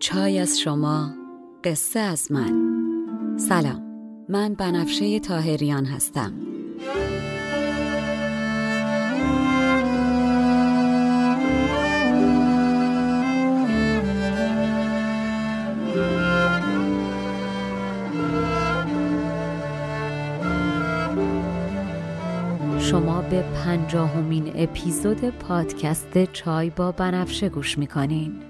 چای از شما قصه از من. سلام من بنفشه تاهریان هستم. شما به پنجاهمین اپیزود پادکست چای با بنفشه گوش می‌کنین.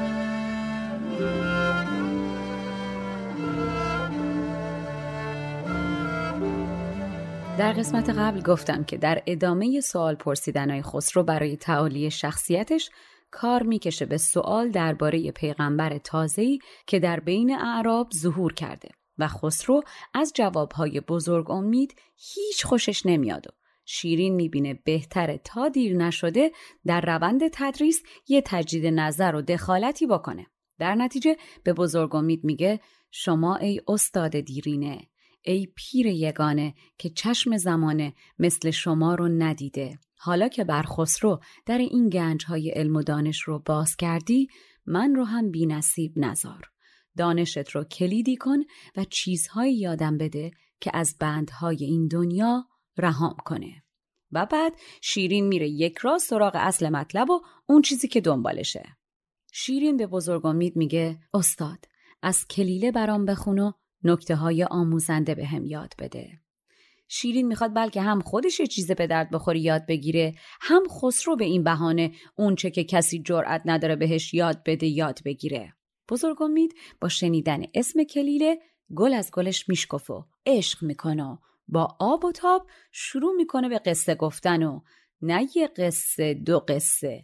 در قسمت قبل گفتم که در ادامه سوال پرسیدنهای خسرو برای تعالی شخصیتش کار می‌کشه به سوال درباره پیغمبر تازه‌ای که در بین اعراب ظهور کرده و خسرو از جوابهای بزرگ امید هیچ خوشش نمیاد و شیرین می‌بینه بهتره تا دیر نشده در روند تدریس یه تجدید نظر و دخالتی بکنه. در نتیجه به بزرگ امید میگه شما ای استاد دیرینه. ای پیر یگانه که چشم زمانه مثل شما رو ندیده. حالا که بر خسرو در این گنج های علم و دانش رو باز کردی من رو هم بی نصیب نزار. دانشت رو کلیدی کن و چیزهایی یادم بده که از بندهای این دنیا رهام کنه. و بعد شیرین میره یک راست سراغ اصل مطلب و اون چیزی که دنبالشه. شیرین به بزرگ امید میگه استاد از کلیله برام بخون و نکته های آموزنده به هم یاد بده. شیرین می‌خواد بلکه هم خودش یه چیز به درد بخوری یاد بگیره هم خسرو به این بهانه اونچه که کسی جرأت نداره بهش یاد بده یاد بگیره. بزرگ امید با شنیدن اسم کلیله گل از گلش میشکف و عشق می‌کنه با آب و تاب شروع می‌کنه به قصه گفتن و نه یه قصه دو قصه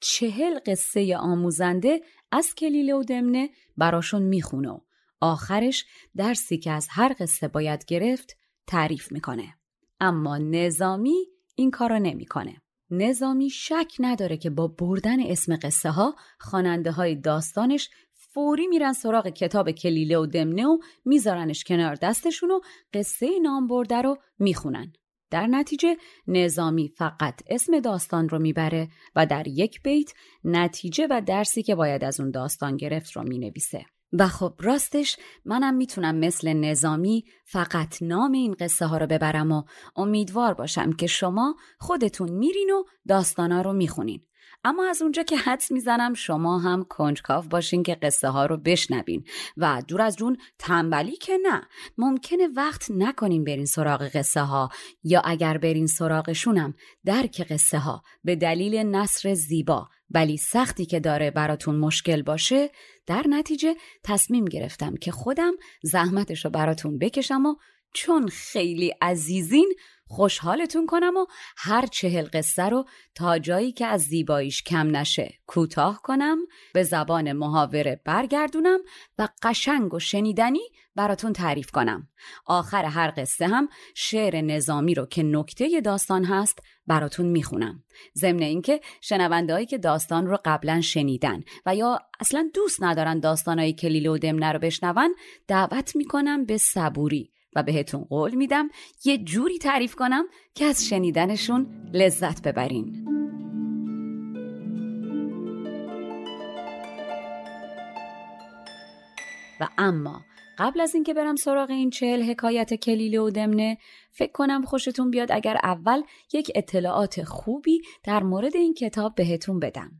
چهل قصه آموزنده از کلیله و دمنه براشون می‌خونه آخرش درسی که از هر قصه باید گرفت تعریف می‌کنه. اما نظامی این کارو نمی‌کنه. نظامی شک نداره که با بردن اسم قصه ها خواننده های داستانش فوری میرن سراغ کتاب کلیله و دمنه و میذارنش کنار دستشون و قصه نام برده رو می‌خونن. در نتیجه نظامی فقط اسم داستان رو می‌بره و در یک بیت نتیجه و درسی که باید از اون داستان گرفت رو می‌نویسه. و خب راستش منم می‌تونم مثل نظامی فقط نام این قصه ها رو ببرم و امیدوار باشم که شما خودتون میرین و داستانا رو می‌خونین. اما از اونجا که حدس می‌زنم شما هم کنجکاو باشین که قصه ها رو بشنوین. و دور از جون تنبلی که نه. ممکنه وقت نکنین برین سراغ قصه ها. یا اگر برین سراغشونم درک قصه ها. به دلیل نصر زیبا. ولی سختی که داره براتون مشکل باشه در نتیجه تصمیم گرفتم که خودم زحمتش رو براتون بکشم و چون خیلی عزیزین خوشحالتون کنم و هر چهل قصه رو تا جایی که از زیباییش کم نشه کوتاه کنم به زبان محاوره برگردونم و قشنگ و شنیدنی براتون تعریف کنم. آخر هر قصه هم شعر نظامی رو که نکته داستان هست براتون می‌خونم. ضمن اینکه شنوندهایی که داستان رو قبلا شنیدن و یا اصلا دوست ندارن داستانهای کلیله و دمنه رو بشنون دعوت می‌کنم به صبوری. و بهتون قول میدم یه جوری تعریف کنم که از شنیدنشون لذت ببرین و اما قبل از اینکه برم سراغ این چهل حکایت کلیله و دمنه فکر کنم خوشتون بیاد اگر اول یک اطلاعات خوبی در مورد این کتاب بهتون بدم.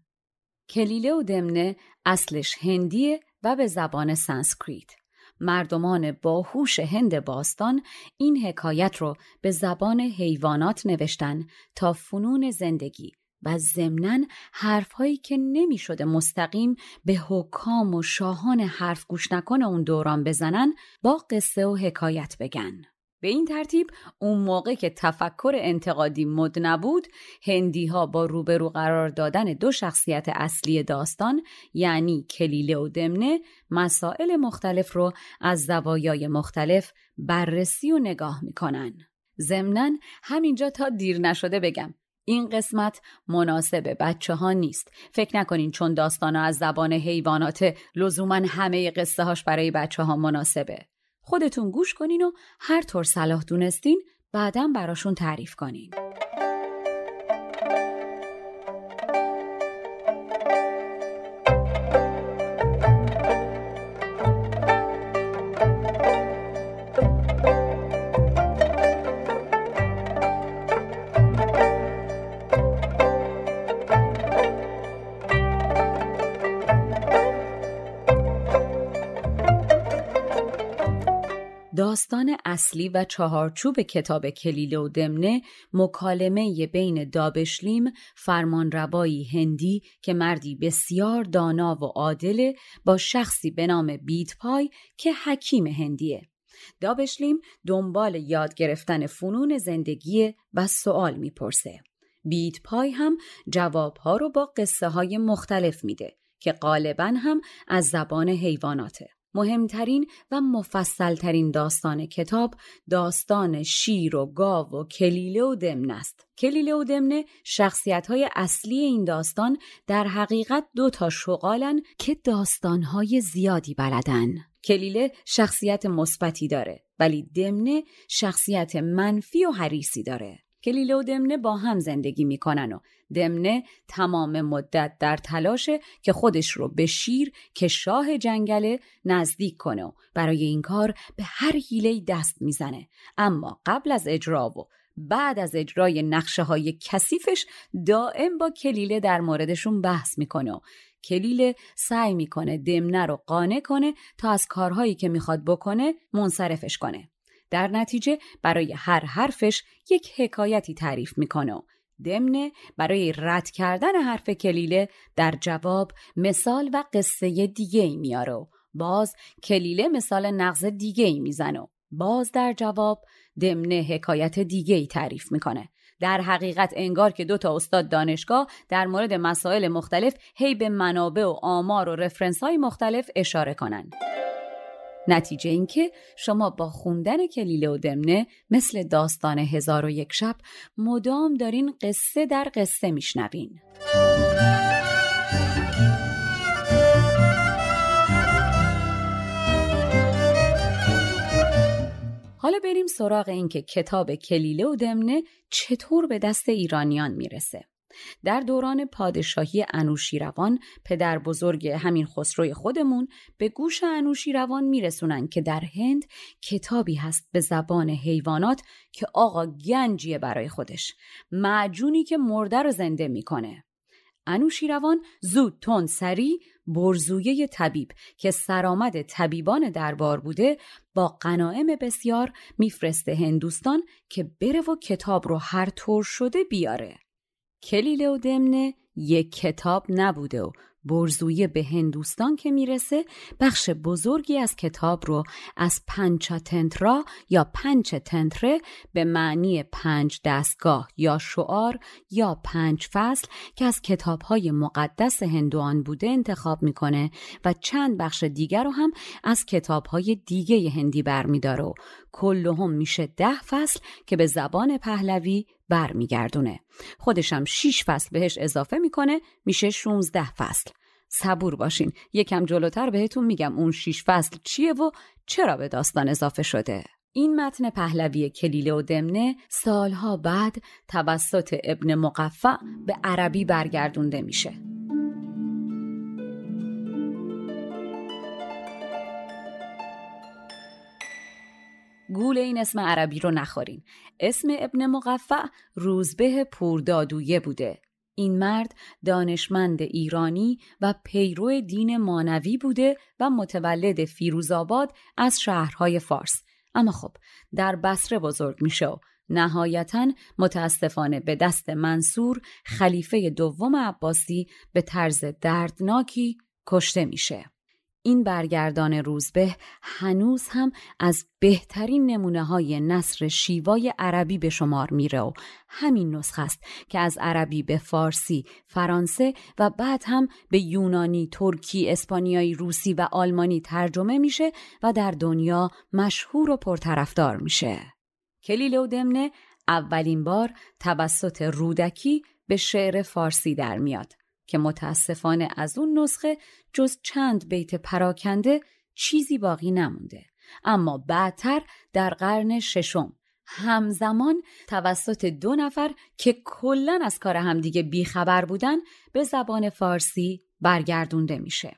کلیله و دمنه اصلش هندیه و به زبان سانسکریت. مردمان باهوش هند باستان این حکایت رو به زبان حیوانات نوشتن تا فنون زندگی و ضمنا حرفهایی که نمی‌شده مستقیم به حکام و شاهان حرف گوش نکن اون دوران بزنن با قصه و حکایت بگن. به این ترتیب اون موقع که تفکر انتقادی مد نبود هندی ها با روبرو قرار دادن دو شخصیت اصلی داستان یعنی کلیله و دمنه مسائل مختلف رو از زوایای مختلف بررسی و نگاه می‌کنن. ضمنا همینجا تا دیر نشده بگم این قسمت مناسب بچه ها نیست. فکر نکنین چون داستان از زبان حیوانات لزوما همه قصه هاش برای بچه ها مناسبه. خودتون گوش کنین و هر طور صلاح دونستین بعدا براشون تعریف کنین. اصلی و چهارچوب کتاب کلیله و دمنه مکالمه بین دابشلیم فرمانروایی هندی که مردی بسیار دانا و عادل با شخصی به نام بیتپای که حکیم هندیه. دابشلیم دنبال یاد گرفتن فنون زندگی و سوال می‌پرسه. بیتپای هم جوابها رو با قصه های مختلف میده که غالبا هم از زبان حیواناته. مهمترین و مفصلترین داستان کتاب داستان شیر و گاو و کلیله و دمن است. کلیله و دمنه شخصیت های اصلی این داستان در حقیقت دو تا شغالن که داستانهای زیادی بلدن. کلیله شخصیت مثبتی داره ولی دمنه شخصیت منفی و حریسی داره. کلیله و دمنه با هم زندگی می‌کنن و دمنه تمام مدت در تلاشه که خودش رو به شیر که شاه جنگله نزدیک کنه و برای این کار به هر حیله دست می‌زنه. اما قبل از اجرا و بعد از اجرای نقشه های کثیفش دائم با کلیله در موردشون بحث می‌کنه و کلیله سعی می‌کنه دمنه رو قانع کنه تا از کارهایی که می‌خواد بکنه منصرفش کنه. در نتیجه برای هر حرفش یک حکایتی تعریف می‌کنه و برای رد کردن حرف کلیله در جواب مثال و قصه دیگه ای میاره باز کلیله مثال نقض دیگه ای می‌زنه باز در جواب دمنه حکایت دیگه ای تعریف می‌کنه در حقیقت انگار که دو تا استاد دانشگاه در مورد مسائل مختلف هی به منابع و آمار و رفرنس های مختلف اشاره کنند. نتیجه اینکه شما با خوندن کلیله و دمنه مثل داستان هزار و یک شب مدام دارین قصه در قصه میشنوین. حالا بریم سراغ اینکه کتاب کلیله و دمنه چطور به دست ایرانیان می‌رسه. در دوران پادشاهی انوشیروان پدر بزرگ همین خسروی خودمون به گوش انوشیروان میرسونن که در هند کتابی هست به زبان حیوانات که آقا گنجیه برای خودش. معجونی که مرده رو زنده می‌کنه. انوشیروان زود تون سری برزویه طبیب که سرآمد طبیبان دربار بوده با قناعم بسیار میفرسته هندوستان که بره و کتاب رو هر طور شده بیاره. کلیله و دمنه یک کتاب نبوده و برزویه به هندوستان که می‌رسه بخش بزرگی از کتاب رو از پنچا تنترا یا پنچ تنتره به معنی پنج دستگاه یا شعار یا پنج فصل که از کتابهای مقدس هندوان بوده انتخاب می‌کنه و چند بخش دیگر رو هم از کتابهای دیگه هندی برمیداره و کلهم میشه ده فصل که به زبان پهلوی برمیگردونه. خودشم 6 فصل بهش اضافه می‌کنه میشه 16 فصل. صبور باشین یکم جلوتر بهتون میگم اون 6 فصل چیه و چرا به داستان اضافه شده. این متن پهلوی کلیله و دمنه سالها بعد توسط ابن مقفع به عربی برگردونده میشه. گول این اسم عربی رو نخورین. اسم ابن مقفع روزبه پوردادویه بوده. این مرد دانشمند ایرانی و پیرو دین مانوی بوده و متولد فیروزآباد از شهرهای فارس. اما خب در بصره بزرگ میشه و نهایتا متاسفانه به دست منصور خلیفه دوم عباسی به طرز دردناکی کشته میشه. این برگردان روزبه هنوز هم از بهترین نمونه های نصر شیوای عربی به شمار میره و همین نسخه است که از عربی به فارسی، فرانسه و بعد هم به یونانی، ترکی، اسپانیایی، روسی و آلمانی ترجمه میشه و در دنیا مشهور و پرطرفدار میشه. کلیل و دمنه اولین بار توسط رودکی به شعر فارسی در میاد. که متاسفانه از اون نسخه جز چند بیت پراکنده چیزی باقی نمونده. اما بعدتر در قرن ششم همزمان توسط دو نفر که کلا از کار همدیگه بیخبر بودن به زبان فارسی برگردونده میشه.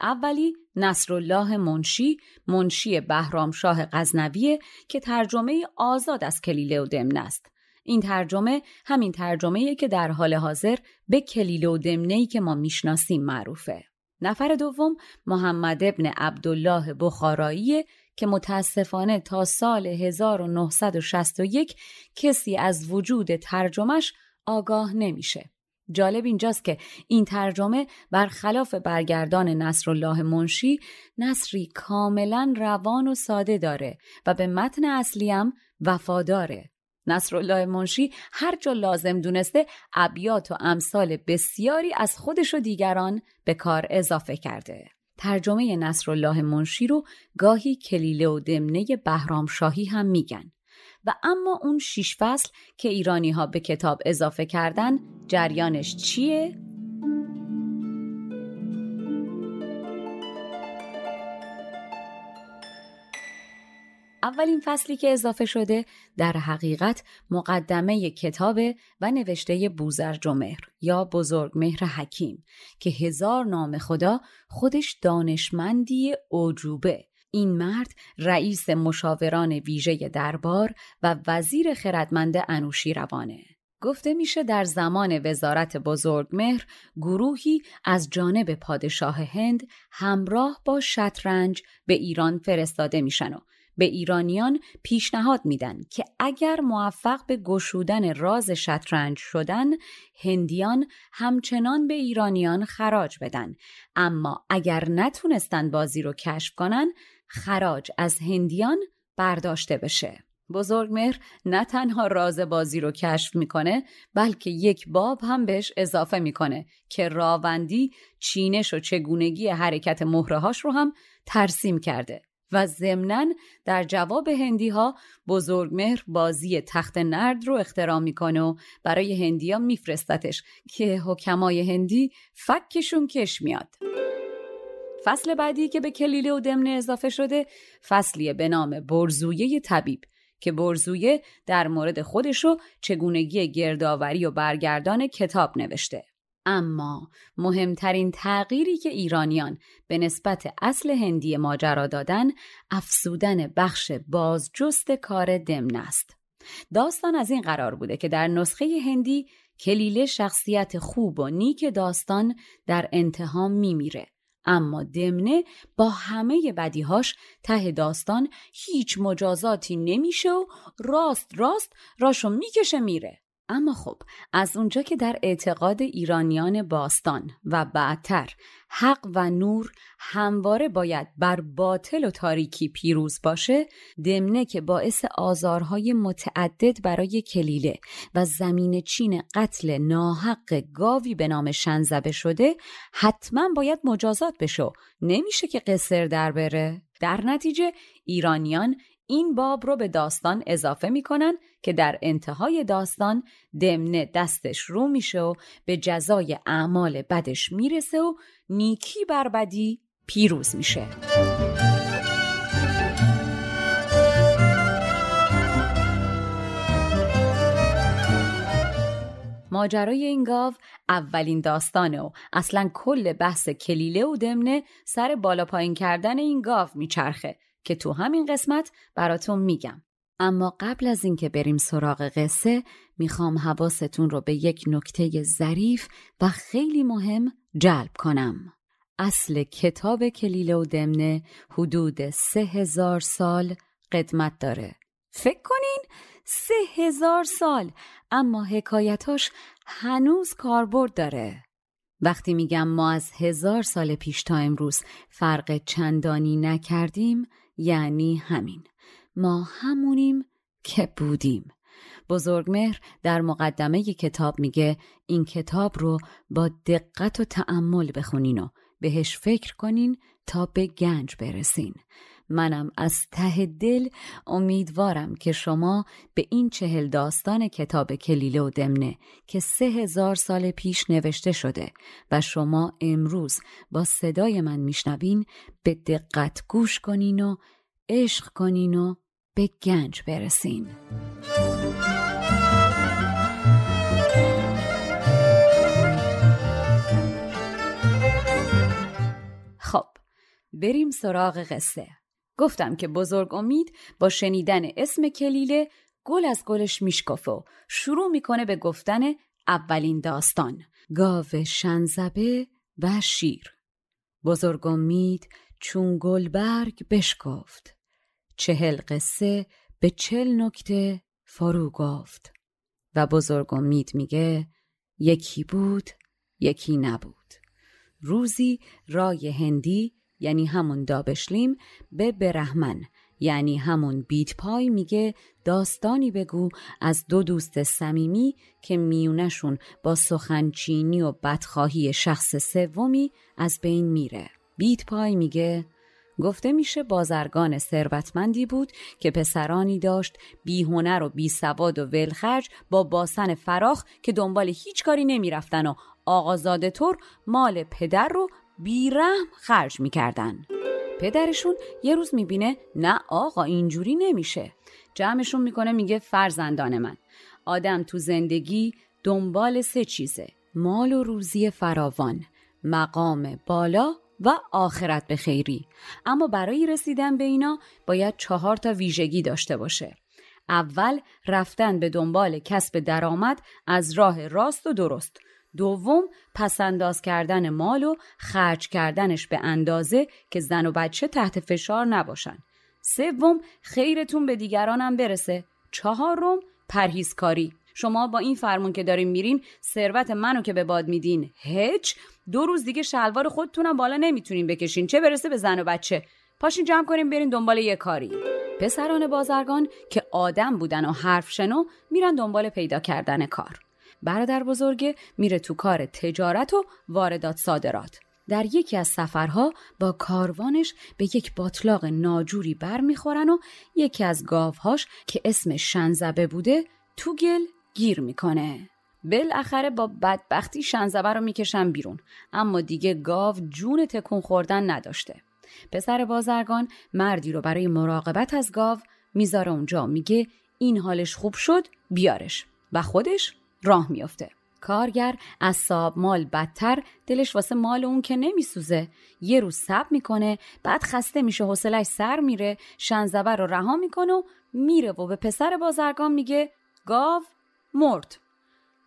اولی نصرالله منشی منشی بهرامشاه غزنویه که ترجمه آزاد از کلیله و دمن است. این ترجمه همین ترجمه که در حال حاضر به کلیل و دمنهی که ما می‌شناسیم معروفه. نفر دوم محمد ابن عبدالله بخارایی که متاسفانه تا سال 1961 کسی از وجود ترجمش آگاه نمیشه. جالب اینجاست که این ترجمه برخلاف برگردان نصرالله منشی نصری کاملا روان و ساده داره و به متن اصلی هم وفاداره. نصرالله منشی هر جا لازم دونسته ابیات و امثال بسیاری از خودش و دیگران به کار اضافه کرده. ترجمه نصرالله منشی رو گاهی کلیله و دمنه بهرام شاهی هم میگن و اما اون شیش فصل که ایرانی ها به کتاب اضافه کردن جریانش چیه اولین فصلی که اضافه شده در حقیقت مقدمه کتاب و نوشته بوزرجمهر یا بزرگ مهر حکیم که هزار نام خدا خودش دانشمندی عجوبه. این مرد رئیس مشاوران ویژه دربار و وزیر خردمند انوشی روانه گفته میشه در زمان وزارت بزرگمهر گروهی از جانب پادشاه هند همراه با شطرنج به ایران فرستاده میشن و به ایرانیان پیشنهاد میدن که اگر موفق به گشودن راز شطرنج شدن هندیان همچنان به ایرانیان خراج بدن. اما اگر نتونستن بازی رو کشف کنن خراج از هندیان برداشته بشه. بزرگمهر نه تنها راز بازی رو کشف می‌کنه بلکه یک باب هم بهش اضافه می‌کنه که راوندی چینش و چگونگی حرکت مهرهاش رو هم ترسیم کرده. و ضمنا در جواب هندی ها بزرگمهر بازی تخت نرد رو اختراع می‌کنه و برای هندی ها میفرستتش که حکمای هندی فکشون کش میاد. فصل بعدی که به کلیله و دمنه اضافه شده فصلیه به نام برزویه طبیب که برزویه در مورد خودش و چگونگی گردآوری و برگردان کتاب نوشته. اما مهمترین تغییری که ایرانیان به نسبت اصل هندی ماجرا دادن افسودن بخش بازجست کار دمن است. داستان از این قرار بوده که در نسخه هندی کلیله شخصیت خوب و نیک داستان در انتها میمیره اما دمنه با همه بدیهاش ته داستان هیچ مجازاتی نمیشه و راست راست راشو می‌کشه میره اما خب از اونجا که در اعتقاد ایرانیان باستان و بعدتر حق و نور همواره باید بر باطل و تاریکی پیروز باشه دمنه که باعث آزارهای متعدد برای کلیله و زمین چین قتل ناحق گاوی به نام شنزبه شده حتما باید مجازات بشه نمیشه که قصر در بره. در نتیجه ایرانیان این باب رو به داستان اضافه می‌کنن که در انتهای داستان دمنه دستش رو میشه و به جزای اعمال بدش می‌رسه و نیکی بر بدی پیروز میشه. ماجرای این گاو اولین داستانه و اصلا کل بحث کلیله و دمنه سر بالا پایین کردن این گاو میچرخه. که تو همین قسمت براتون میگم. اما قبل از اینکه بریم سراغ قصه می‌خوام حواستون رو به یک نکته ظریف و خیلی مهم جلب کنم. اصل کتاب کلیله و دمنه حدود سه هزار سال قدمت داره. فکر کنین سه هزار سال اما حکایتاش هنوز کاربرد داره. وقتی میگم ما از هزار سال پیش تا امروز فرق چندانی نکردیم یعنی همین. ما همونیم که بودیم. بزرگمهر در مقدمه کتاب میگه این کتاب رو با دقت و تعمل بخونین و بهش فکر کنین تا به گنج برسین. منم از ته دل امیدوارم که شما به این چهل داستان کتاب کلیله و دمنه که سه هزار سال پیش نوشته شده و شما امروز با صدای من میشنوین به دقت گوش کنین و عشق کنین و به گنج برسین. خب بریم سراغ قصه. گفتم که بزرگ امید با شنیدن اسم کلیله گل از گلش میشکفه و شروع می‌کنه به گفتن اولین داستان. گاو شنزبه و شیر. بزرگ امید چون گلبرگ بشکفت چهل قصه به چل نکته فرو گفت. و بزرگ امید میگه یکی بود یکی نبود. روزی رای هندی یعنی همون دابشلیم به برهمن یعنی همون بیت پای میگه داستانی بگو از دو دوست صمیمی که میونشون با سخنچینی و بدخواهی شخص سومی از بین میره. بیت پای میگه گفته میشه بازرگان ثروتمندی بود که پسرانی داشت بی هنر و بی سواد و ولخرج با باسن فراخ که دنبال هیچ کاری نمی‌رفتن و آقازاده طور مال پدر رو بیرحم خرج می‌کردن. پدرشون یه روز می‌بینه نه آقا اینجوری نمیشه. جمعشون می‌کنه میگه فرزندان من. آدم تو زندگی دنبال سه چیزه مال و روزی فراوان مقام بالا و آخرت به خیری. اما برای رسیدن به اینا باید چهار تا ویژگی داشته باشه. اول رفتن به دنبال کسب درآمد از راه راست و درست. دوم پسنداز کردن مال و خرج کردنش به اندازه که زن و بچه تحت فشار نباشن. سوم خیرتون به دیگرانم برسه. چهارم پرهیزکاری. شما با این فرمون که داریم میرین ثروت منو که به باد میدین هچ دو روز دیگه شلوار خودتونم بالا نمی‌تونین بکشین. چه برسه به زن و بچه؟ پاشین جمع کنیم برین دنبال یه کاری. پسران بازرگان که آدم بودن و حرف شنو میرن دنبال پیدا کردن کار. برادر بزرگه میره تو کار تجارت و واردات صادرات. در یکی از سفرها با کاروانش به یک باطلاق ناجوری بر می‌خورن و یکی از گاوهاش که اسم شنزبه بوده تو گل گیر می‌کنه. بالاخره با بدبختی شنزبه رو می‌کشن بیرون اما دیگه گاو جون تکون خوردن نداشته. پسر بازرگان مردی رو برای مراقبت از گاو می‌ذاره اونجا میگه این حالش خوب شد بیارش. و خودش راه میافته. کارگر از صاحب مال بدتر دلش واسه مال اون که نمیسوزه. یه روز سب می‌کنه بعد خسته میشه حوصلش سر میره شنزبه رو رها می‌کنه و میره و به پسر بازرگان میگه گاو مرد.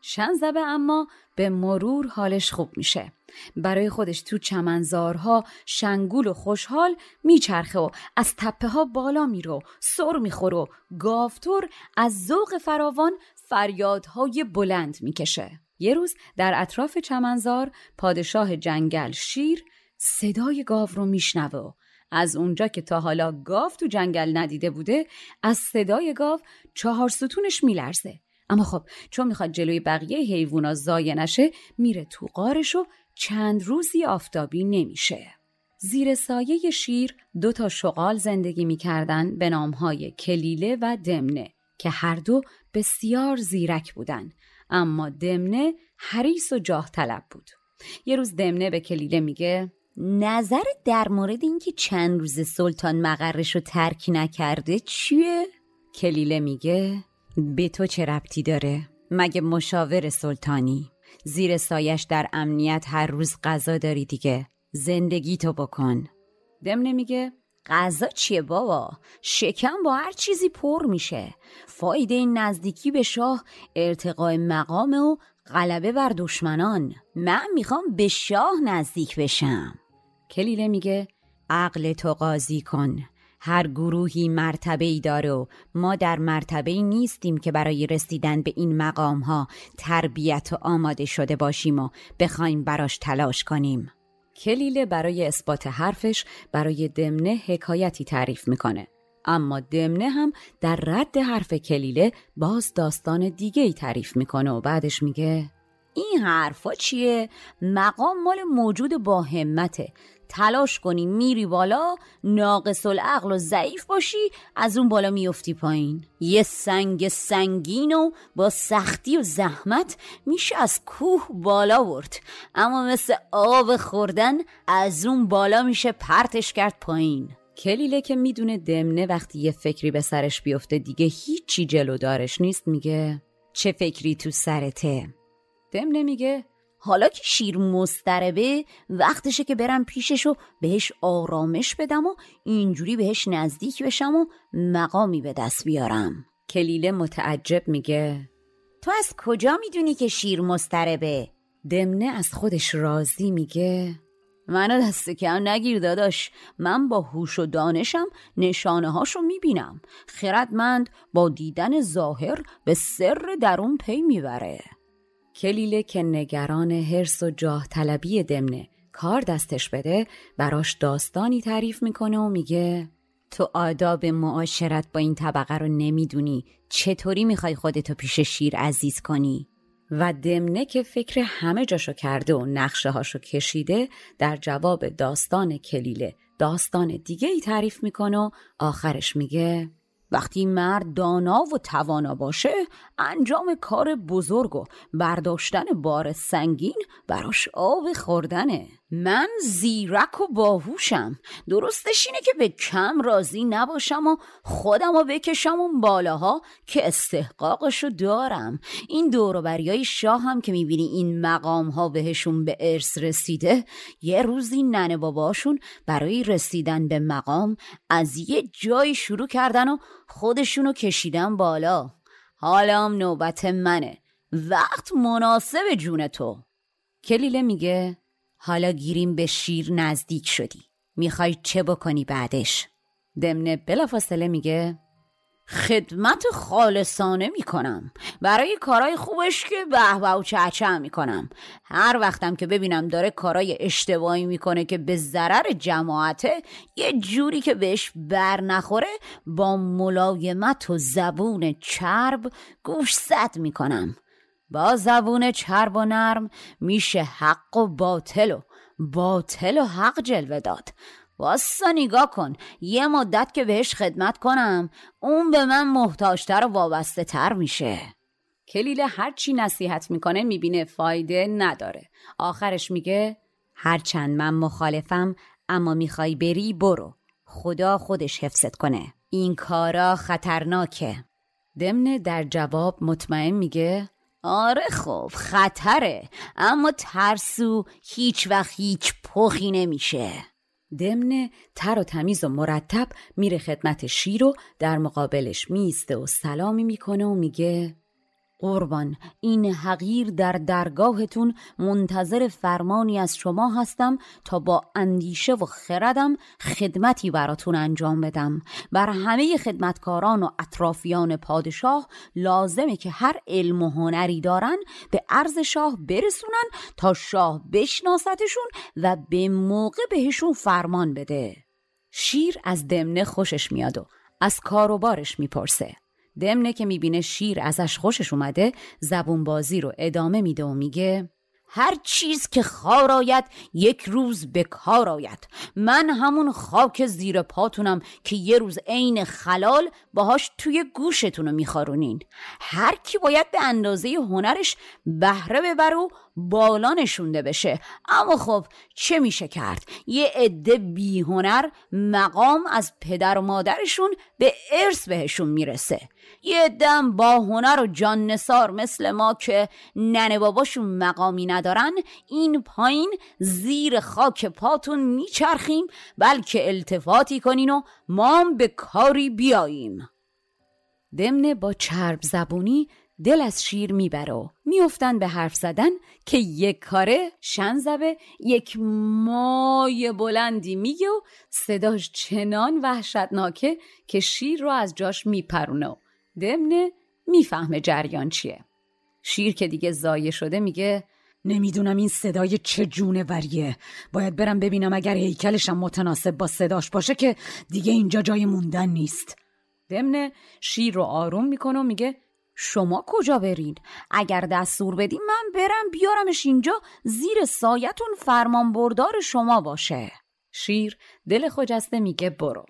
شنزبه اما به مرور حالش خوب میشه. برای خودش تو چمنزارها شنگول و خوشحال میچرخه و از تپه ها بالا میره سر می‌خوره و گافتور از ذوق فراوان فریادهای بلند می‌کشه. یه روز در اطراف چمنزار پادشاه جنگل شیر صدای گاو رو میشنوه از اونجا که تا حالا گاو تو جنگل ندیده بوده از صدای گاو چهار ستونش میلرزه. اما خب چون می‌خواد جلوی بقیه حیوونا زایه نشه میره تو قارش و چند روزی آفتابی نمیشه. زیر سایه شیر دو تا شغال زندگی می‌کردن به نامهای کلیله و دمنه. که هر دو بسیار زیرک بودن اما دمنه حریص و جاه طلب بود یه روز دمنه به کلیله میگه نظر در مورد اینکه چند روز سلطان مقرش رو ترک نکرده چیه؟ کلیله میگه به تو چه ربطی داره؟ مگه مشاور سلطانی زیر سایش در امنیت هر روز غذا داری دیگه زندگی تو بکن دمنه میگه غذا چیه بابا؟ شکم با هر چیزی پر میشه. فایده این نزدیکی به شاه ارتقای مقام و غلبه بر دشمنان. من می‌خوام به شاه نزدیک بشم. کلیله میگه عقل تو قاضی کن. هر گروهی مرتبه ای داره و ما در مرتبه ای نیستیم که برای رسیدن به این مقام ها تربیت و آماده شده باشیم و بخوایم براش تلاش کنیم. کلیله برای اثبات حرفش برای دمنه حکایتی تعریف می‌کنه اما دمنه هم در رد حرف کلیله باز داستان دیگه ای تعریف می‌کنه و بعدش میگه این حرفا چیه؟ مقام مال موجود با همته تلاش کنی میری بالا ناقص العقل و ضعیف باشی از اون بالا میفتی پایین. یه سنگ سنگین و با سختی و زحمت میشه از کوه بالا برد. اما مثل آب خوردن از اون بالا میشه پرتش کرد پایین. کلیله که می‌دونه دمنه وقتی یه فکری به سرش بیفته دیگه هیچی جلو دارش نیست میگه. چه فکری تو سرته؟ دمنه میگه حالا که شیر مستربه وقتشه که برم پیشش و بهش آرامش بدم و اینجوری بهش نزدیک بشم و مقامی به دست بیارم. کلیله متعجب میگه. تو از کجا می‌دونی که شیر مستربه؟ دمنه از خودش راضی میگه. منو دست کم نگیر داداش. من با هوش و دانشم نشانه هاشو می‌بینم. خردمند با دیدن ظاهر به سر درون پی می‌بره. کلیله که نگران حرس و جاه طلبی دمنه. کار دستش بده براش داستانی تعریف می‌کنه و میگه تو آداب معاشرت با این طبقه رو نمی‌دونی. چطوری می‌خوای خودتو پیش شیر عزیز کنی؟ و دمنه که فکر همه جاشو کرده و نقشه هاشو کشیده در جواب داستان کلیله داستان دیگه ای تعریف می‌کنه و آخرش میگه وقتی مرد دانا و توانا باشه انجام کار بزرگ و برداشتن بار سنگین براش آب خوردنه. من زیرک و باهوشم. درستش اینه که به کم راضی نباشم و خودم رو بکشم اون بالاها که استحقاقشو دارم. این دوروبریای شاه هم که می‌بینی این مقام ها بهشون به ارث رسیده یه روزی ننه باباشون برای رسیدن به مقام از یه جایی شروع کردن و خودشونو کشیدن بالا. حالا نوبت منه. وقت مناسب جون تو. کلیله میگه؟ حالا گیریم به شیر نزدیک شدی. می‌خوای چه بکنی بعدش؟ دمنه بلافاصله میگه خدمت خالصانه می‌کنم. برای کارای خوبش که به و چهچه می‌کنم. هر وقتم که ببینم داره کارای اشتباهی می‌کنه که به ضرر جماعته یه جوری که بهش بر نخوره با ملایمت و زبون چرب گوش زد می‌کنم. با زبون چرب و نرم میشه حق و باطل و باطل و حق جلوه داد. واسا نگاه کن یه مدت که بهش خدمت کنم اون به من محتاجتر و وابسته تر میشه. کلیله هرچی نصیحت می‌کنه می‌بینه فایده نداره. آخرش میگه هرچند من مخالفم اما می‌خوای بری برو. خدا خودش حفظت کنه. این کارا خطرناکه. دمنه در جواب مطمئن میگه آره خب خطره. اما ترسو هیچ وقت هیچ پخی نمیشه. دمنه تر و تمیز و مرتب میره خدمت شیر و در مقابلش میسته و سلامی می‌کنه و میگه قربان این حقیر در درگاهتون منتظر فرمانی از شما هستم تا با اندیشه و خردم خدمتی براتون انجام بدم. بر همه خدمتکاران و اطرافیان پادشاه لازمه که هر علم و هنری دارن به عرض شاه برسونن تا شاه بشناستشون و به موقع بهشون فرمان بده. شیر از دمنه خوشش میاد و از کاروبارش می‌پرسه. دمنه که می‌بینه شیر ازش خوشش اومده زبون بازی رو ادامه میده و میگه هر چیز که خار آید یک روز به کار آید. من همون خاک زیر پاتونم که یه روز عین خلال باهاش توی گوشتون رو میخارونین. هر کی باید به اندازه هنرش بهره ببره و بالا نشونده بشه. اما خب چه میشه کرد؟ یه عده بیهنر مقام از پدر و مادرشون به ارث بهشون می‌رسه. یه دم با هنر و جان نسار مثل ما که ننه باباشون مقامی ندارن این پایین زیر خاک پاتون میچرخیم بلکه التفاتی کنین و ما به کاری بیاییم. دمنه با چرب زبونی دل از شیر می‌بره و میافتن به حرف زدن که یک کاره شنزبه یک مای بلندی میگه و صداش چنان وحشتناکه که شیر رو از جاش میپرونه و دمنه می‌فهمه جریان چیه. شیر که دیگه زایه شده میگه نمی‌دونم این صدای چه جونه وریه. باید برم ببینم اگر هیکلشم متناسب با صداش باشه که دیگه اینجا جای موندن نیست. دمنه شیر رو آروم می‌کنه و میگه شما کجا برین؟ اگر دستور بدیم من برم بیارمش اینجا زیر سایتون فرمان بردار شما باشه. شیر دل خجسته میگه برو.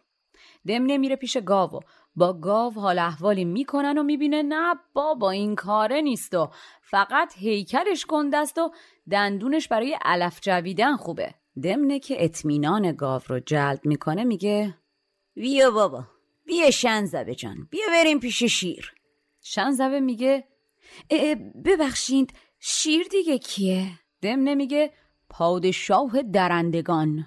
دمنه میره پیش گاو با گاو حال احوالی می‌کنن و می‌بینه نه بابا این کاره نیست و فقط هیکلش کنده است و دندونش برای علف جویدن خوبه. دمنه که اطمینان گاو رو جلب می‌کنه میگه بیا بابا بیا شنزبه جان بیا بریم پیش شیر. شنزبه میگه ببخشید شیر دیگه کیه؟ دمنه میگه پادشاه درندگان.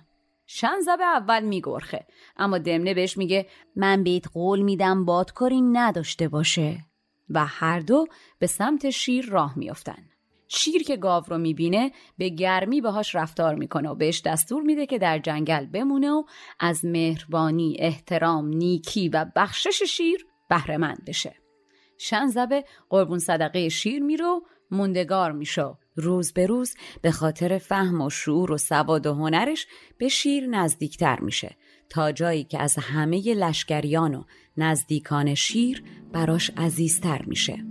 شنزبه اول میگرخه. اما دمنه بهش میگه من بیت قول میدم بادکاری نداشته باشه. و هر دو به سمت شیر راه میافتن. شیر که گاو رو می‌بینه به گرمی باهاش رفتار می‌کنه و بهش دستور میده که در جنگل بمونه و از مهربانی، احترام، نیکی و بخشش شیر بهرهمند بشه. شنزبه قربون صدقه شیر میرو موندگار میشه روز به روز به خاطر فهم و شعور و سواد و هنرش به شیر نزدیکتر میشه تا جایی که از همه لشکریان و نزدیکان شیر براش عزیزتر میشه.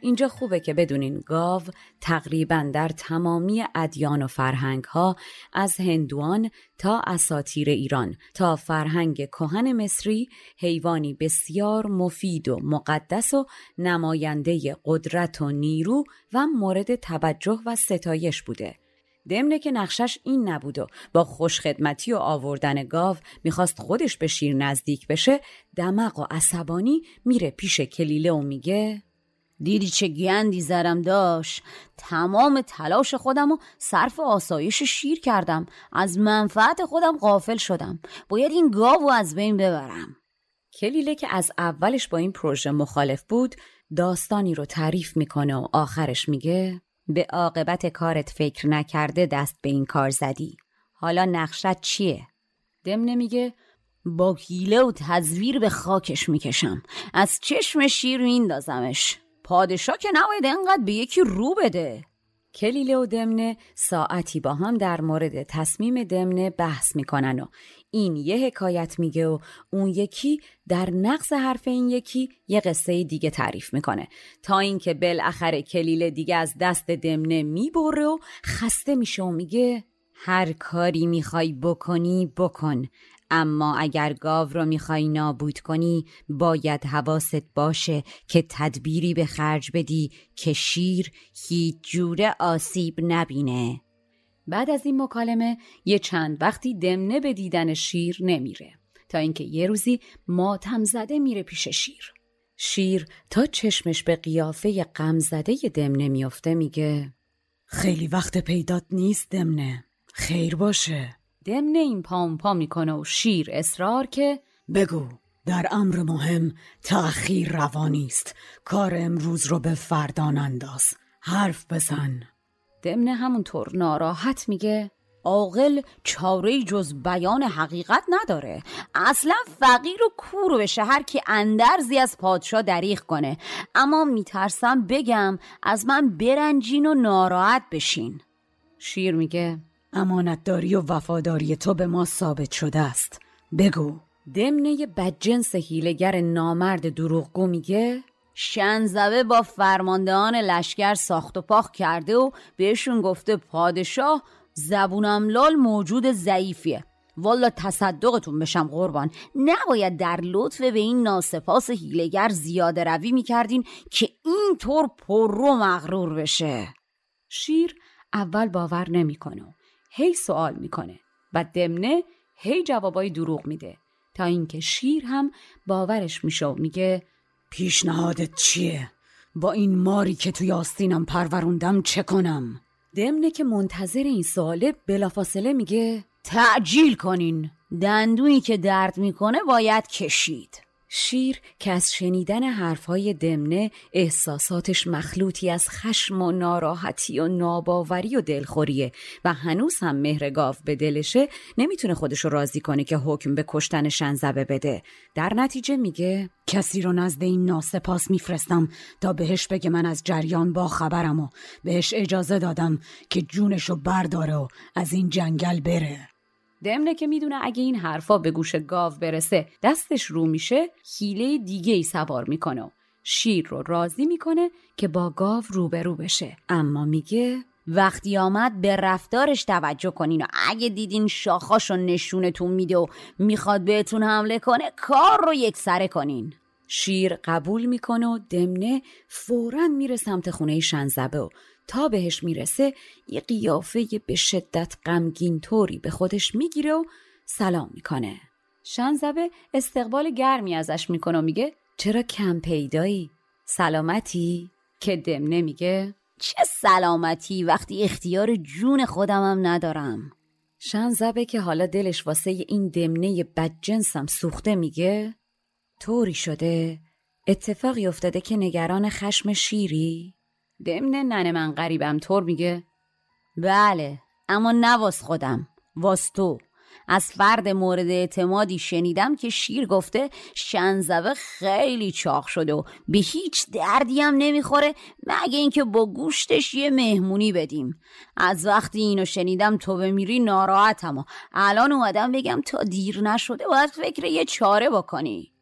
اینجا خوبه که بدونین گاو تقریبا در تمامی ادیان و فرهنگ ها از هندوان تا اساتیر ایران تا فرهنگ کهن مصری حیوانی بسیار مفید و مقدس و نماینده قدرت و نیرو و مورد توجه و ستایش بوده. دمنه که نقشش این نبود و با خوشخدمتی و آوردن گاو می‌خواست خودش به شیر نزدیک بشه دمق و عصبانی میره پیش کلیله و میگه دیدی چه گندی زرم داشت؟ تمام تلاش خودم و صرف آسایش شیر کردم. از منفعت خودم غافل شدم. باید این گاو از بین ببرم. کلیله که از اولش با این پروژه مخالف بود داستانی رو تعریف می‌کنه و آخرش میگه به عاقبت کارت فکر نکرده دست به این کار زدی. حالا نقشت چیه؟ دم نمیگه با حیله و تزویر به خاکش می‌کشم. از چشم شیر میندازمش پادشاه که نباید انقدر به یکی رو بده. کلیله و دمنه ساعتی با هم در مورد تصمیم دمنه بحث می‌کنن و این یه حکایت میگه و اون یکی در نقص حرف این یکی یه قصه دیگه تعریف می‌کنه. تا اینکه بالاخره کلیله دیگه از دست دمنه می‌بره و خسته میشه و میگه هر کاری می‌خوای بکنی بکن. اما اگر گاو رو می‌خوای نابود کنی باید حواست باشه که تدبیری به خرج بدی که شیر هیچ جوره آسیب نبینه. بعد از این مکالمه یه چند وقتی دمنه به دیدن شیر نمیره تا اینکه یه روزی ماتم زده میره پیش شیر. شیر تا چشمش به قیافه غم زده دمنه میافته میگه خیلی وقت پیدات نیست دمنه خیر باشه. دمنه این پام پا می‌کنه و شیر اصرار که بگو در امر مهم تأخیر روانی است. کار امروز رو به فردان انداز. حرف بزن. دمنه همونطور ناراحت میگه عاقل چاره جز بیان حقیقت نداره. اصلا فقیر و کور به شهر که اندرزی از پادشاه دریغ کنه. اما میترسم بگم از من برنجین و ناراحت بشین. شیر میگه امانتداری و وفاداری تو به ما ثابت شده است. بگو. دمنه بدجنس هیلگر نامرد دروغگو میگه؟ شنزبه با فرماندهان لشکر ساخت و پاخ کرده و بهشون گفته پادشاه زبون املال موجود ضعیفیه. والا تصدقتون بشم قربان. نباید در لطف به این ناسپاس هیلگر زیاده روی می‌کردین که اینطور پر رو مغرور بشه. شیر اول باور نمی‌کنه. هی سوال می‌کنه و دمنه هی جوابای دروغ میده تا اینکه شیر هم باورش میشه و میگه پیشنهادت چیه؟ با این ماری که توی آستینم پروروندم چه کنم؟ دمنه که منتظر این سواله بلافاصله میگه تعجیل کنین دندویی که درد می‌کنه باید کشید شیر که از شنیدن حرفهای دمنه احساساتش مخلوطی از خشم و ناراحتی و ناباوری و دلخوریه و هنوز هم مهر گاو به دلشه نمی‌تونه خودشو راضی کنه که حکم به کشتن شنزبه بده. در نتیجه میگه کسی رو نزد این ناسپاس میفرستم تا بهش بگه من از جریان با خبرم و بهش اجازه دادم که جونشو برداره و از این جنگل بره. دمنه که می‌دونه اگه این حرفا به گوش گاو برسه دستش رو میشه حیله دیگه ای سوار می‌کنه شیر رو راضی می‌کنه که با گاو روبرو بشه. اما میگه وقتی آمد به رفتارش توجه کنین و اگه دیدین شاخاشو نشونتون میده و می‌خواد بهتون حمله کنه کار رو یک سره کنین. شیر قبول می‌کنه و دمنه فورا میره سمت خونه شنزبه و تا بهش می‌رسه یه قیافه به شدت غمگین طوری به خودش می‌گیره و سلام می‌کنه شنزبه استقبال گرمی ازش می‌کنه و میگه چرا کم پیدایی؟ سلامتی؟ که دمنه میگه چه سلامتی وقتی اختیار جون خودمم ندارم شنزبه که حالا دلش واسه این دمنه بدجنسم سوخته میگه طوری شده اتفاقی افتاده که نگران خشم شیری؟ دمن ننه من غریبم طور میگه؟ بله اما نواس خودم واس تو. از فرد مورد اعتمادی شنیدم که شیر گفته شنزبه خیلی چاق شده و به هیچ دردی هم نمی‌خوره مگه اینکه با گوشتش یه مهمونی بدیم. از وقتی اینو شنیدم تو بمیری ناراحتم و الان اومدم بگم تا دیر نشده باید فکر یه چاره بکنی.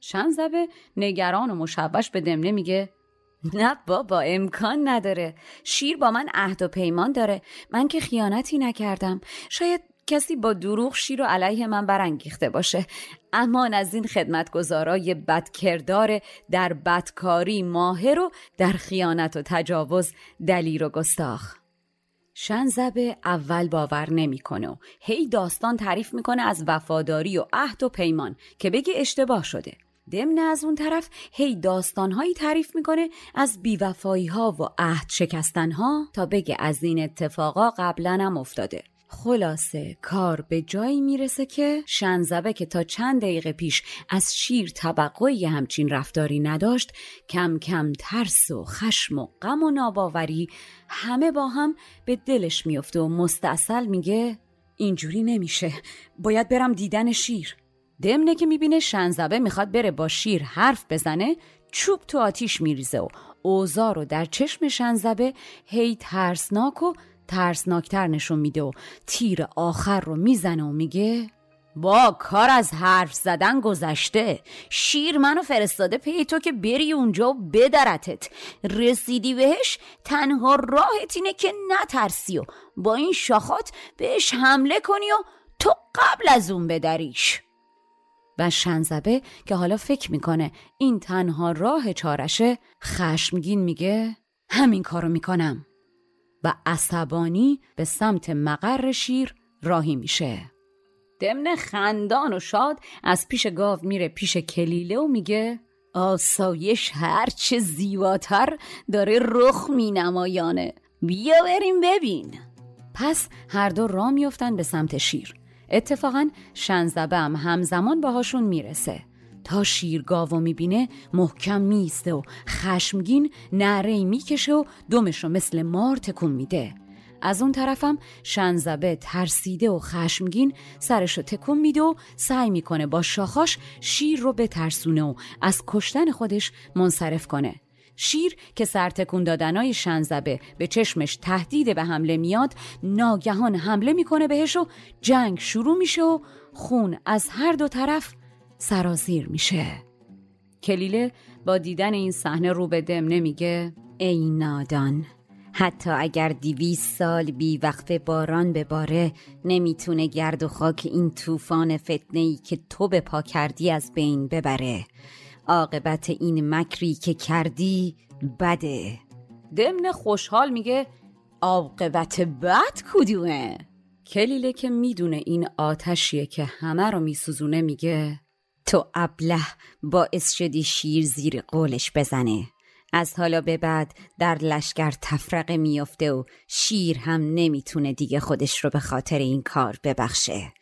شنزبه نگران و مشوش به دمنه میگه نه بابا امکان نداره. شیر با من عهد و پیمان داره. من که خیانتی نکردم. شاید کسی با دروغ شیر و علیه من برانگیخته باشه. اما از این خدمتگزارای بدکردار در بدکاری ماهر و در خیانت و تجاوز دلیر و گستاخ. شنزبه اول باور نمی‌کنه و هی داستان تعریف می‌کنه از وفاداری و عهد و پیمان که بگه اشتباه شده. دمن از اون طرف هی داستانهایی تعریف می‌کنه از بیوفایی ها و عهد شکستن ها تا بگه از این اتفاقا قبلا هم افتاده. خلاصه کار به جایی می‌رسه که شنزبه که تا چند دقیقه پیش از شیر طبقه همچین رفتاری نداشت کم کم ترس و خشم و غم و ناباوری همه با هم به دلش میفته و مستاصل میگه اینجوری نمیشه. باید برم دیدن شیر. دمنه که می‌بینه شنزبه می‌خواد بره با شیر حرف بزنه چوب تو آتیش میریزه و اوزار رو در چشم شنزبه هی ترسناک و ترسناکتر نشون میده و تیر آخر رو می‌زنه و میگه با کار از حرف زدن گذشته. شیر منو فرستاده پی تو که بری اونجا و بدرتت. رسیدی بهش تنها راهت اینه که نترسی و با این شاخات بهش حمله کنی و تو قبل از اون بدریش. و شنزبه که حالا فکر می‌کنه این تنها راه چارشه خشمگین میگه همین کارو می‌کنم. و عصبانی به سمت مقر شیر راهی میشه. دمن خندان و شاد از پیش گاو میره پیش کلیله و میگه آسایش هرچه زیباتر داره رخ مینمایانه. بیا بریم ببین. پس هر دو را میفتن به سمت شیر. اتفاقا شنزبه هم همزمان باهاشون می‌رسه. تا شیرگاو می‌بینه محکم میسته و خشمگین نعره می‌کشه و دومش رو مثل مار تکون میده. از اون طرفم شنزبه ترسیده و خشمگین سرش رو تکون میده و سعی می‌کنه با شاخاش شیر رو بترسونه و از کشتن خودش منصرف کنه. شیر که سرتکون دادنای شنزبه به چشمش تهدید به حمله میاد ناگهان حمله می‌کنه بهش و جنگ شروع میشه و خون از هر دو طرف سرازیر میشه. کلیله با دیدن این صحنه رو به دم نمیگه. ای نادان حتی اگر دیویس سال بی وقف باران بباره نمی‌تونه گرد و خاک این طوفان فتنه ای که تو به پا کردی از بین ببره. عاقبت این مکری که کردی بده. دمن خوشحال میگه عاقبت بد کدومه؟ کلیله که می‌دونه این آتشیه که همه رو میسوزونه میگه تو ابله باعث شدی شیر زیر قولش بزنه. از حالا به بعد در لشکر تفرقه میافته و شیر هم نمی‌تونه دیگه خودش رو به خاطر این کار ببخشه.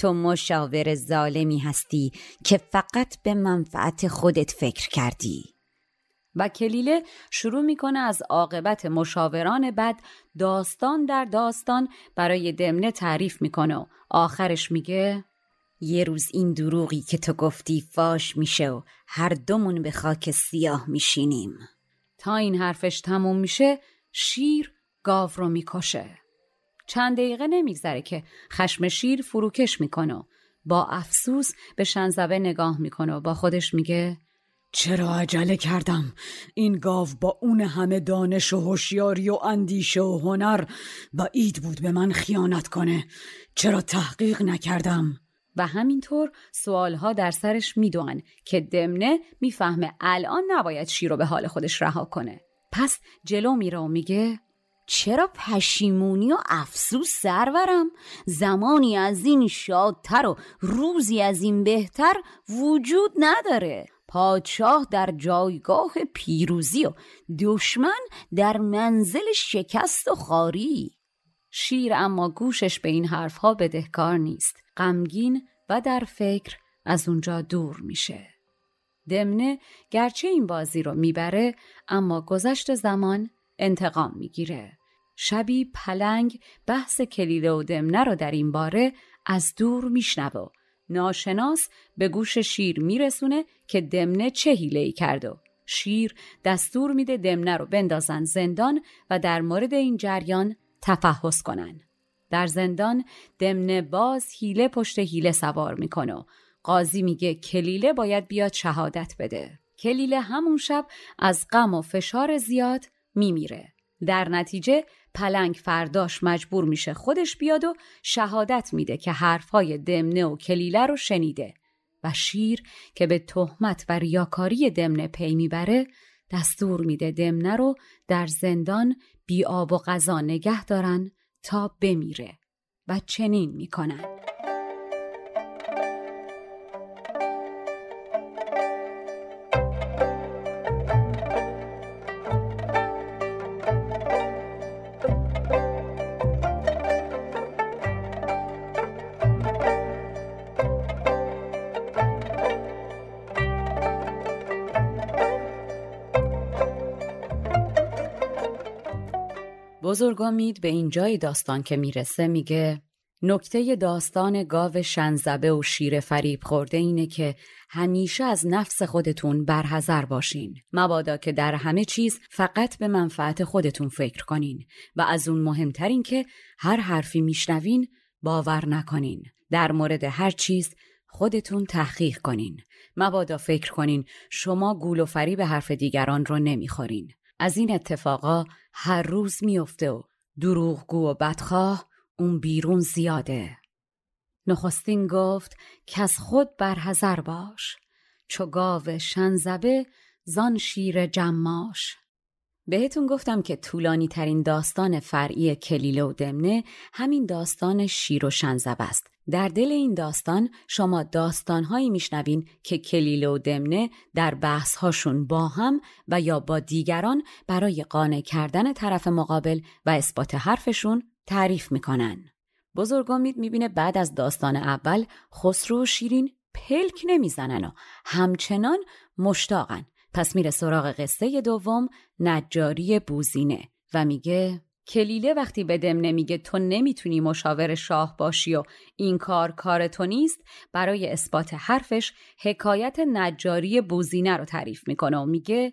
تو مشاور ظالمی هستی که فقط به منفعت خودت فکر کردی. و کلیله شروع می‌کنه از عاقبت مشاوران بد داستان در داستان برای دمنه تعریف می‌کنه و آخرش میگه یه روز این دروغی که تو گفتی فاش میشه و هر دومون به خاک سیاه میشینیم. تا این حرفش تموم میشه شیر گاو رو می‌کشه. چند دقیقه نمیگذره که خشم شیر فروکش می‌کنه. با افسوس به شنزبه نگاه می‌کنه و با خودش میگه چرا عجله کردم؟ این گاو با اون همه دانش و هوشیاری و اندیشه و هنر بعید بود به من خیانت کنه. چرا تحقیق نکردم؟ و همینطور سوالها در سرش میدوان که دمنه می‌فهمه الان نباید شیر رو به حال خودش رها کنه. پس جلو میره و میگه چرا پشیمونی و افسوس سرورم؟ زمانی از این شادتر و روزی از این بهتر وجود نداره. پادشاه در جایگاه پیروزی و دشمن در منزل شکست و خاری شیر اما گوشش به این حرفها بدهکار نیست. غمگین و در فکر از اونجا دور میشه. دمنه گرچه این بازی رو می‌بره اما گذشت زمان انتقام می‌گیره. شبی پلنگ بحث کلیله و دمنه رو در این باره از دور میشنوه ناشناس به گوش شیر میرسونه که دمنه چه حیله ای کرد و شیر دستور میده دمنه رو بندازن زندان و در مورد این جریان تفحص کنن. در زندان دمنه باز حیله پشت حیله سوار می‌کنه قاضی میگه کلیله باید بیاد شهادت بده. کلیله همون شب از غم و فشار زیاد میمیره. در نتیجه پلنگ فرداش مجبور میشه خودش بیاد و شهادت میده که حرفهای دمنه و کلیله رو شنیده و شیر که به تهمت و ریاکاری دمنه پی می‌بره دستور میده دمنه رو در زندان بی آب و غذا نگه دارن تا بمیره و چنین می‌کنن. بزرگامید به اینجای داستان که می‌رسه میگه نکته داستان گاو شنزبه و شیر فریب خورده اینه که همیشه از نفس خودتون برحذر باشین. مبادا که در همه چیز فقط به منفعت خودتون فکر کنین و از اون مهمترین که هر حرفی میشنوین باور نکنین. در مورد هر چیز خودتون تحقیق کنین. مبادا فکر کنین شما گول و فریب حرف دیگران رو نمی‌خورین. از این اتفاقا هر روز میفته و دروغگو و بدخواه اون بیرون زیاده. نخستین گفت که از خود برحذر باش چو گاو شنزبه زان شیر جماش بهتون گفتم که طولانی ترین داستان فرعی کلیله و دمنه همین داستان شیر و شنزب است. در دل این داستان شما داستانهایی میشنوین که کلیله و دمنه در بحثهاشون با هم و یا با دیگران برای قانع کردن طرف مقابل و اثبات حرفشون تعریف می‌کنن. بزرگامید می‌بینه بعد از داستان اول خسرو و شیرین پلک نمی‌زنن و همچنان مشتاقن پس میره سراغ قصه دوم نجاری بوزینه و میگه کلیله وقتی به دم نمیگه تو نمی‌تونی مشاور شاه باشی و این کار کار تو نیست برای اثبات حرفش حکایت نجاری بوزینه رو تعریف می‌کنه و میگه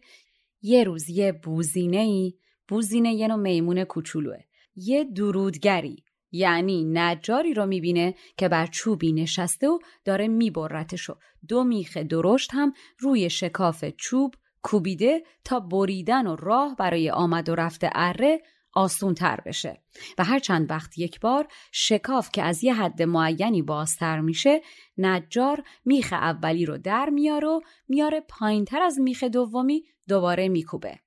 یه روز یه بوزینه ای بوزینه یه نوع میمون کوچولوه. یه درودگری. یعنی نجاری رو می‌بینه که بر چوبی نشسته و داره میبرتش و دو میخ درشت هم روی شکاف چوب کوبیده تا بریدن و راه برای آمد و رفت اره آسون تر بشه. و هر چند وقت یک بار شکاف که از یه حد معینی بازتر میشه نجار میخ اولی رو در میاره و میاره پایین تر از میخ دومی دوباره میکوبه.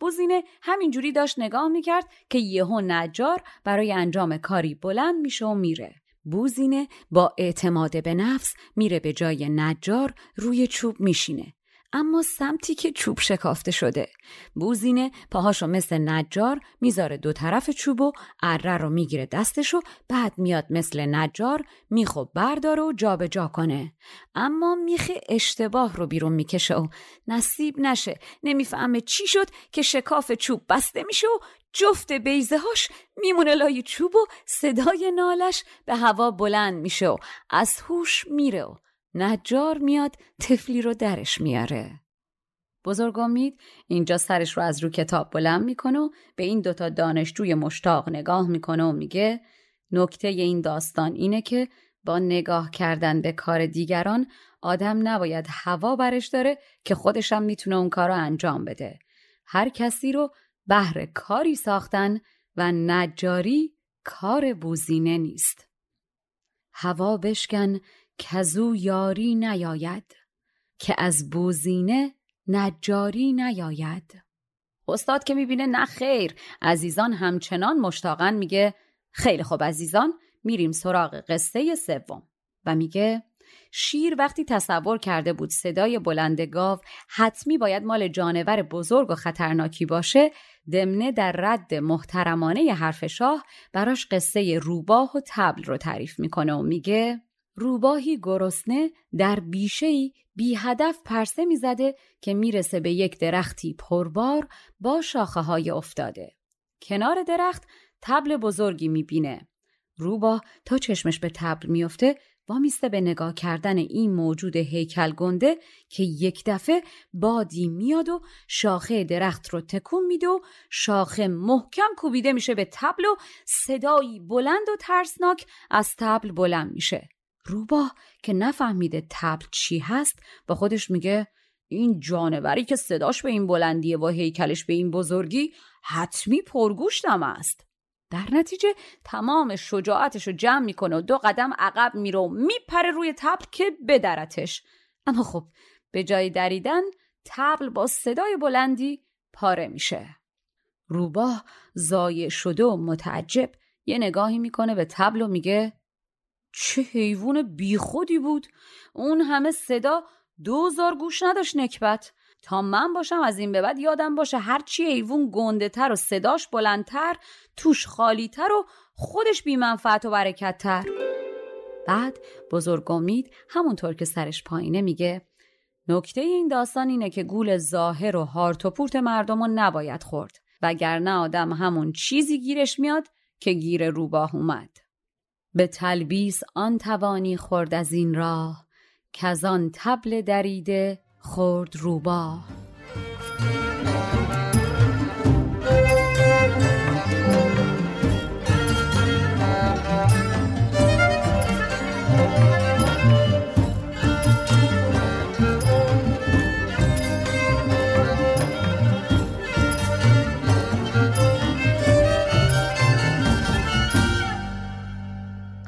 بوزینه همینجوری داشت نگاه می‌کرد که یهو نجار برای انجام کاری بلند میشه و میره. بوزینه با اعتماد به نفس میره به جای نجار روی چوب میشینه. اما سمتی که چوب شکافته شده. بوزینه پاهاشو مثل نجار می‌ذاره دو طرف چوب و اره رو می‌گیره دستش و بعد میاد مثل نجار میخو برداره و جابجا جا کنه. اما میخ اشتباه رو بیرون می‌کشه و نصیب نشه. نمی‌فهمه چی شد که شکاف چوب بسته میشه و جفت بیزه هاش میمونه لای چوب و صدای نالش به هوا بلند میشه و از هوش میره و نجار میاد تفلی رو درش میاره. بزرگ امید اینجا سرش رو از رو کتاب بلند می‌کنه و به این دوتا دانشجوی مشتاق نگاه می‌کنه و میگه نکته این داستان اینه که با نگاه کردن به کار دیگران آدم نباید هوا برش داره که خودشم می‌تونه اون کار رو انجام بده. هر کسی رو بهر کاری ساختن و نجاری کار بوزینه نیست. هوا بشکن کزو یاری نیاید که از بوزینه نجاری نیاید. استاد که می‌بینه نه خیر عزیزان همچنان مشتاقن میگه خیلی خوب عزیزان میریم سراغ قصه سوم. و میگه شیر وقتی تصور کرده بود صدای بلند گاو حتمی باید مال جانور بزرگ و خطرناکی باشه دمنه در رد محترمانه حرف شاه براش قصه روباه و تبل رو تعریف می‌کنه و میگه روباهی گرسنه در بیشهی بی هدف پرسه می‌زده که می‌رسه به یک درختی پربار با شاخه های افتاده. کنار درخت تبل بزرگی می‌بینه. روباه تا چشمش به تبل میفته وامیسته به نگاه کردن این موجود هیکل گنده که یک دفعه بادی میاد و شاخه درخت رو تکون میده و شاخه محکم کوبیده میشه به تبل و صدایی بلند و ترسناک از تبل بلند میشه. روباه که نفهمیده تبل چی هست با خودش میگه این جانوری که صداش به این بلندیه و هیکلش به این بزرگی حتمی پرگوشتم است. در نتیجه تمام شجاعتش رو جمع می‌کنه و دو قدم عقب میره و میپره روی تبل که بدرتش. اما خب به جای دریدن تبل با صدای بلندی پاره میشه. روباه زایه شده و متعجب یه نگاهی می‌کنه به تبل و میگه چه حیوان بیخودی بود. اون همه صدا دوزار گوش نداشت نکبت. تا من باشم از این به بعد یادم باشه هرچی حیوان گنده تر و صداش بلندتر توش خالی تر و خودش بیمنفعت و برکت تر بعد بزرگ امید همونطور که سرش پایینه میگه نکته این داستان اینه که گول ظاهر و هارت و پورت مردم رو نباید خورد. وگرنه آدم همون چیزی گیرش میاد که گیر روباه اومد. به تلبیس آن توانی خورد از این راه که آن تبل دریده خورد روباه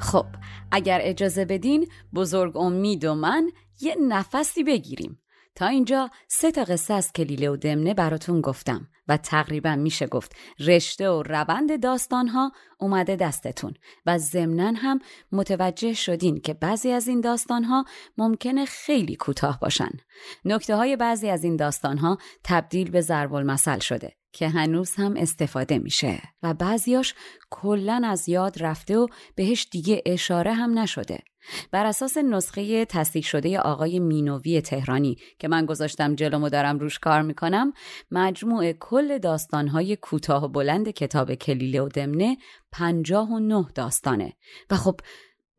خب اگر اجازه بدین بزرگ امید و من یه نفسی بگیریم تا اینجا سه تا قصه از کلیله و دمنه براتون گفتم و تقریبا میشه گفت رشته و روند داستانها اومده دستتون و ضمنا هم متوجه شدین که بعضی از این داستانها ممکنه خیلی کوتاه باشن. نکته های بعضی از این داستانها تبدیل به ضرب المثل شده که هنوز هم استفاده میشه و بعضیاش کلا از یاد رفته و بهش دیگه اشاره هم نشده. بر اساس نسخه تصدیق شده آقای مینوی تهرانی که من گذاشتم جلومو دارم روش کار می‌کنم مجموع کل داستانهای کوتاه و بلند کتاب کلیله و دمنه پنجاه و نه داستانه. و خب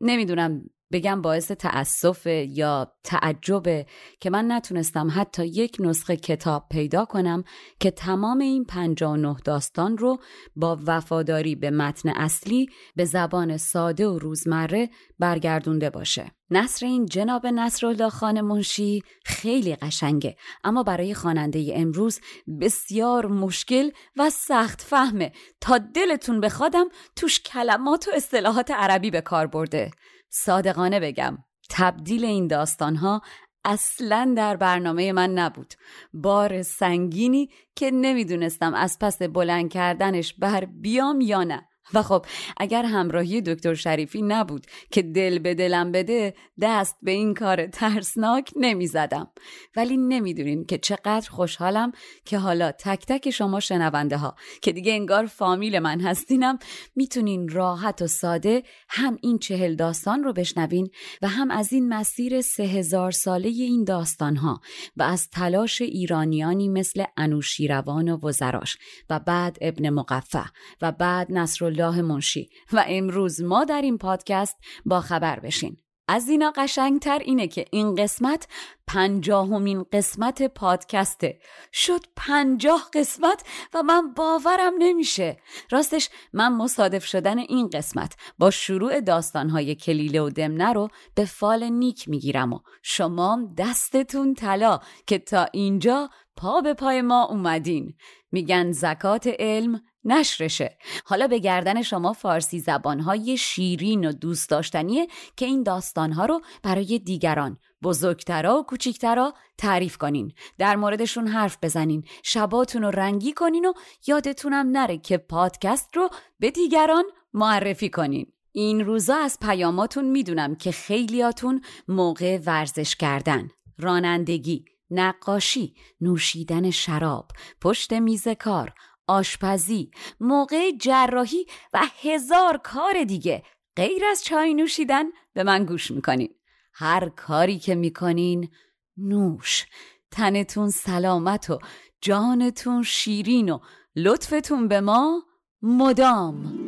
نمی‌دونم بگم باعث تأسف یا تعجب که من نتونستم حتی یک نسخه کتاب پیدا کنم که تمام این 59 داستان رو با وفاداری به متن اصلی به زبان ساده و روزمره برگردونده باشه. نصر این جناب نصرالله خان منشی خیلی قشنگه اما برای خواننده امروز بسیار مشکل و سخت فهمه تا دلتون بخوادم توش کلمات و اصطلاحات عربی به کار برده صادقانه بگم تبدیل این داستانها اصلا در برنامه من نبود. بار سنگینی که نمی‌دونستم از پس بلند کردنش بر بیام یا نه. و خب اگر همراهی دکتر شریفی نبود که دل به دلم بده دست به این کار ترسناک نمی زدم. ولی نمی‌دونین که چقدر خوشحالم که حالا تک تک شما شنونده ها که دیگه انگار فامیل من هستینم می‌تونین راحت و ساده هم این چهل داستان رو بشنوین و هم از این مسیر سه هزار ساله این داستان ها و از تلاش ایرانیانی مثل انوشیروان و وزراش و بعد ابن مقفع و بعد نصر الله منشی. و امروز ما در این پادکست با خبر بشین. از اینا قشنگتر اینه که این قسمت پنجاهمین قسمت پادکسته. شد پنجاه قسمت و من باورم نمیشه. راستش من مصادف شدن این قسمت با شروع داستانهای کلیله و دمنه رو به فال نیک می‌گیرم و شما دستتون طلا که تا اینجا پا به پای ما اومدین. میگن زکات علم نشرشه. حالا به گردن شما فارسی زبانهای شیرین و دوست داشتنیه که این داستانها رو برای دیگران بزرگترا و کوچیکترا تعریف کنین. در موردشون حرف بزنین شباتون رو رنگی کنین و یادتونم نره که پادکست رو به دیگران معرفی کنین. این روزا از پیاماتون می‌دونم که خیلیاتون موقع ورزش کردن. رانندگی نقاشی نوشیدن شراب پشت میز کار آشپزی، موقع جراحی و هزار کار دیگه. غیر از چای نوشیدن به من گوش می‌کنین. هر کاری که می‌کنین نوش. تنتون سلامت و جانتون شیرین و لطفتون به ما مدام.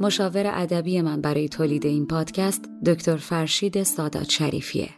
مشاور ادبی من برای تولید این پادکست دکتر فرشید سادات شریفیه.